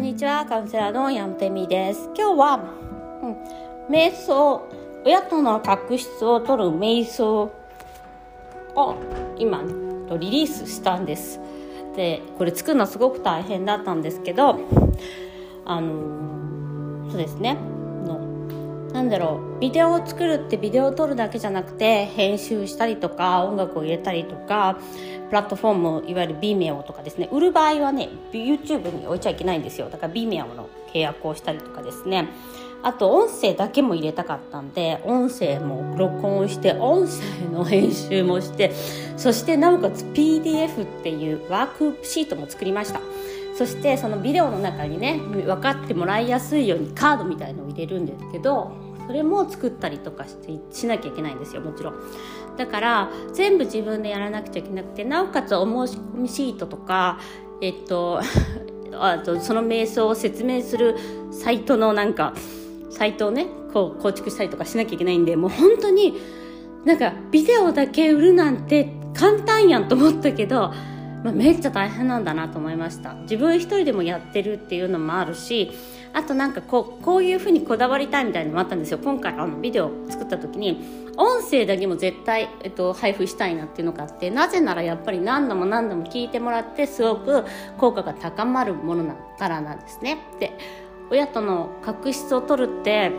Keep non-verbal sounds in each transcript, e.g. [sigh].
んにちはカウンセラーの山手美です。今日は、うん、瞑想親との確執を取る瞑想を今リリースしたんです。でこれ作るのすごく大変だったんですけどあのそうですね。なんだろう。ビデオを作るってビデオを撮るだけじゃなくて編集したりとか音楽を入れたりとかプラットフォームいわゆる Vimeo とかですね。売る場合はね YouTube に置いちゃいけないんですよ。だから Vimeo の契約をしたりとかですね。あと音声だけも入れたかったんで音声も録音して音声の編集もしてそしてなおかつ PDF っていうワークシートも作りました。そしてそのビデオの中にね分かってもらいやすいようにカードみたいのを入れるんですけどそれも作ったりとかしてしなきゃいけないんですよもちろん。だから全部自分でやらなくちゃいけなくてなおかつお申し込みシートとかえっと [laughs] あとその瞑想を説明するサイトのなんかサイトをねこう構築したりとかしなきゃいけないんでもう本当になんかビデオだけ売るなんて簡単やんと思ったけどまあ、めっちゃ大変なんだなと思いました。自分一人でもやってるっていうのもあるしあとなんかこうこういうふうにこだわりたいみたいなのもあったんですよ。今回あのビデオ作った時に音声だけも絶対、えっと、配布したいなっていうのがあってなぜならやっぱり何度も何度も聞いてもらってすごく効果が高まるものなからなんですね。で親との確執を取るって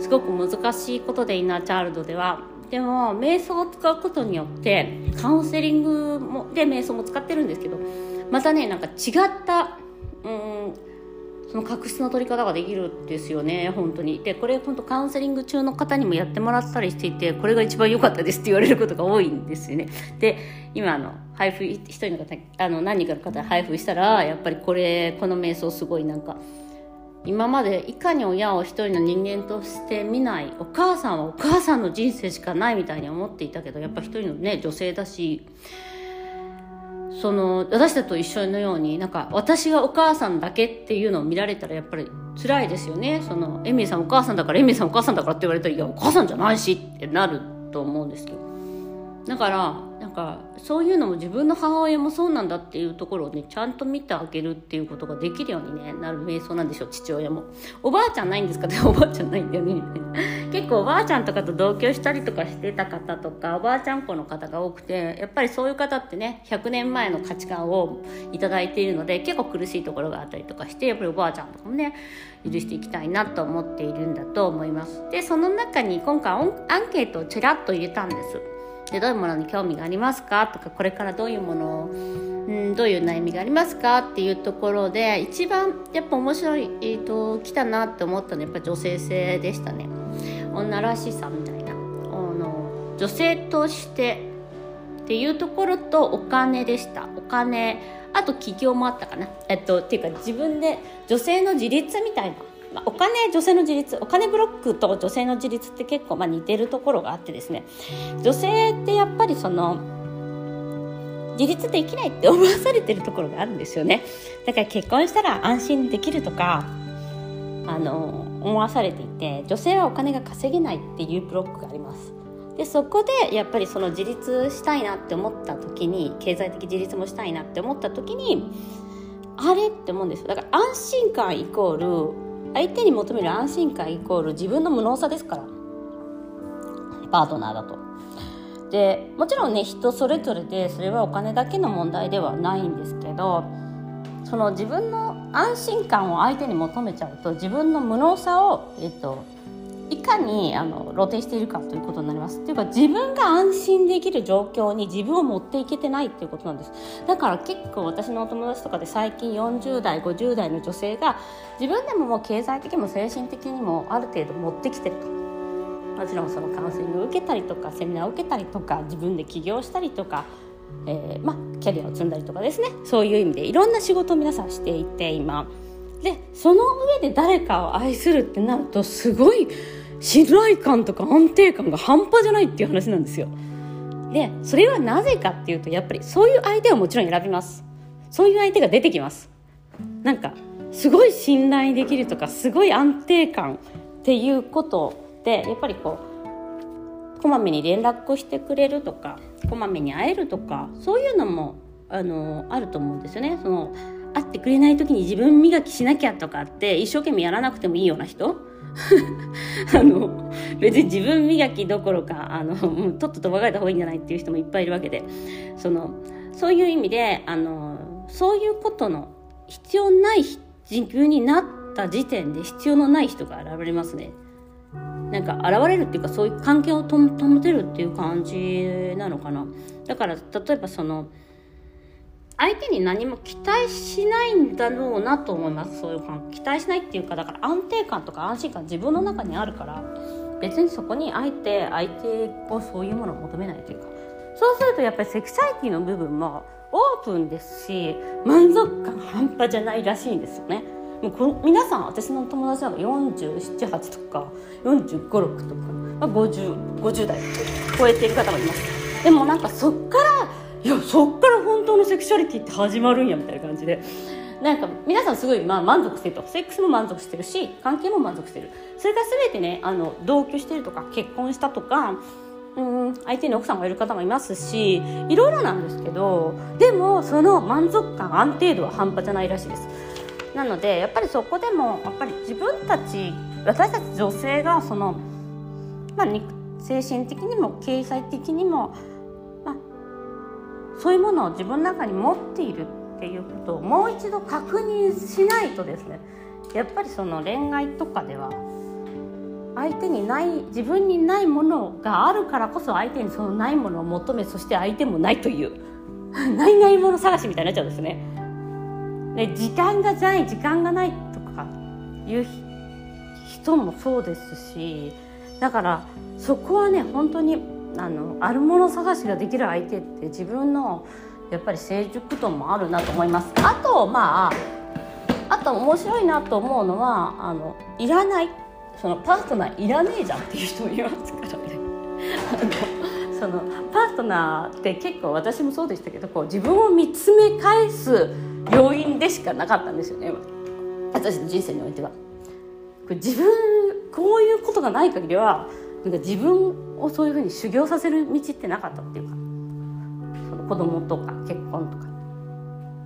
すごく難しいことでインナーチャイルドではでも瞑想を使うことによってカウンセリングもで瞑想も使ってるんですけどまたねなんか違ったうんその確執の取り方ができるんですよね本当に。でこれ本当カウンセリング中の方にもやってもらったりしていてこれが一番良かったですって言われることが多いんですよね。で今あの配布一人の方あの何人かの方に配布したらやっぱりこれこの瞑想すごいなんか今までいかに親を一人の人間として見ないお母さんはお母さんの人生しかないみたいに思っていたけどやっぱ一人のね女性だしその私たちと一緒のようになんか私がお母さんだけっていうのを見られたらやっぱり辛いですよね。そのエミーさんお母さんだからエミーさんお母さんだからって言われたらいやお母さんじゃないしってなると思うんですけど。だからかそういうのも自分の母親もそうなんだっていうところをねちゃんと見てあげるっていうことができるように、ね、なる瞑想なんでしょう父親も。おばあちゃんないんですか？っ [laughs] ておばあちゃんないんだよね。[laughs] 結構おばあちゃんとかと同居したりとかしてた方とかおばあちゃん子の方が多くてやっぱりそういう方ってね100年前の価値観を頂いているので結構苦しいところがあったりとかしてやっぱりおばあちゃんとかもね許していきたいなと思っているんだと思います。でその中に今回アンケートをちらっと入れたんです。でどういうものに興味がありますか？とかこれからどういうものを、うん、どういう悩みがありますか？っていうところで一番やっぱ面白い、えーと、来たなって思ったのはやっぱ女性性でしたね。女らしさみたいな。あの女性としてっていうところとお金でした。お金あと起業もあったかな。えっとっていうか自分で女性の自立みたいなまあ、お金女性の自立お金ブロックと女性の自立って結構まあ似てるところがあってですね。女性ってやっぱりその自立できないって思わされてるところがあるんですよね。だから結婚したら安心できるとかあの思わされていて女性はお金が稼げないっていうブロックがあります。でそこでやっぱりその自立したいなって思った時に経済的自立もしたいなって思った時にあれって思うんですよ。だから安心感イコール相手に求める安心感イコール自分の無能さですからパートナーだと。でもちろんね人それぞれでそれはお金だけの問題ではないんですけどその自分の安心感を相手に求めちゃうと自分の無能さを、えっと、いかにあの露呈しているかということになります。というか自分が安心できる状況に自分を持っていけてないっていうことなんです。だから結構私のお友達とかで最近40代50代の女性が自分でももう経済的にも精神的にもある程度持ってきてると。もちろんそのカウンセリングを受けたりとかセミナーを受けたりとか自分で起業したりとか、えー、まあ、キャリアを積んだりとかですねそういう意味でいろんな仕事を皆さんしていて今。でその上で誰かを愛するってなるとすごい信頼感とか安定感が半端じゃないっていう話なんですよ。でそれはなぜかっていうとやっぱりそういう相手をもちろん選びます。そういう相手が出てきます。なんかすごい信頼できるとかすごい安定感っていうことでやっぱりこうこまめに連絡をしてくれるとかこまめに会えるとかそういうのもあのあると思うんですよね。その会ってくれない時に自分磨きしなきゃとかって一生懸命やらなくてもいいような人？[laughs] あの別に自分磨きどころかあのとっとと別れた方がいいんじゃないっていう人もいっぱいいるわけでそのそういう意味であのそういうことの必要ない自分になった時点で必要のない人が現れますね。なんか現れるっていうかそういう関係を保てるっていう感じなのかな。だから例えばその相手に何も期待しないんだろうなと思います。そういう感期待しないっていうかだから安定感とか安心感自分の中にあるから別にそこに相手相手をそういうものを求めないというか。そうするとやっぱりセクシャリティの部分もオープンですし満足感半端じゃないらしいんですよね。もうこ皆さん私の友達は478とか456とか、まあ、50, 50代超えてる方もいます。でもなんかそっからいやそっからのセクシュアリティって始まるんやみたいな感じで。なんか皆さんすごいまあ満足してると。セックスも満足してるし関係も満足してる。それが全てねあの同居してるとか結婚したとかうん相手に奥さんがいる方もいますしいろいろなんですけどでもその満足感安定度は半端じゃないらしいです。なのでやっぱりそこでもやっぱり自分たち私たち女性がその、まあ、精神的にも経済的にもそういうものを自分の中に持っているっていうことをもう一度確認しないとですねやっぱりその恋愛とかでは相手にない自分にないものがあるからこそ相手にそのないものを求めそして相手もないという [laughs] ないないもの探しみたいになっちゃうんですね。で時間がない時間がないとかいう人もそうですしだからそこはね本当にあのあるもの探しができる相手って自分のやっぱり成熟度もあるなと思います。あとまああと面白いなと思うのはあのいらないそのパートナーいらねえじゃんっていう人もいますからね。[laughs] あのそのパートナーって結構私もそうでしたけどこう自分を見つめ返す要因でしかなかったんですよね私の人生においては。自分こういうことがない限りはなんか自分をそういうふうに修行させる道ってなかったっていうか。その子供とか結婚とか。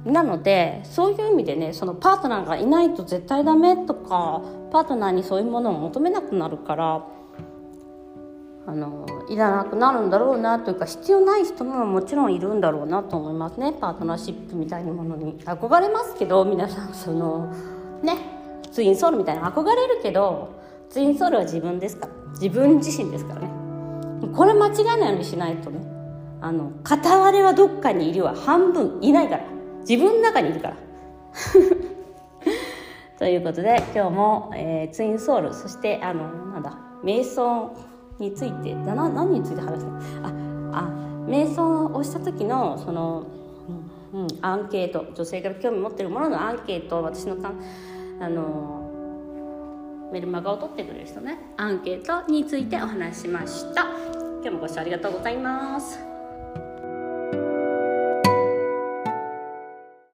なのでそういう意味でねそのパートナーがいないと絶対ダメとかパートナーにそういうものを求めなくなるからあのいらなくなるんだろうなというか必要ない人ももちろんいるんだろうなと思いますね。パートナーシップみたいなものに憧れますけど皆さんそのねツインソウルみたいな憧れるけどツインソウルは自分ですから。自分自身ですからね。これ間違いないようにしないとね。あの片割れはどっかにいるは半分いないから。自分の中にいるから。[laughs] ということで今日も、えー、ツインソウル。そしてあのなんだ瞑想についてだな。何について話したああ瞑想をした時のその、うん、アンケート。女性から興味持ってるもののアンケート。私のかあのメルマガを取ってくれる人ね。アンケートについてお話しました。今日もご視聴ありがとうございます。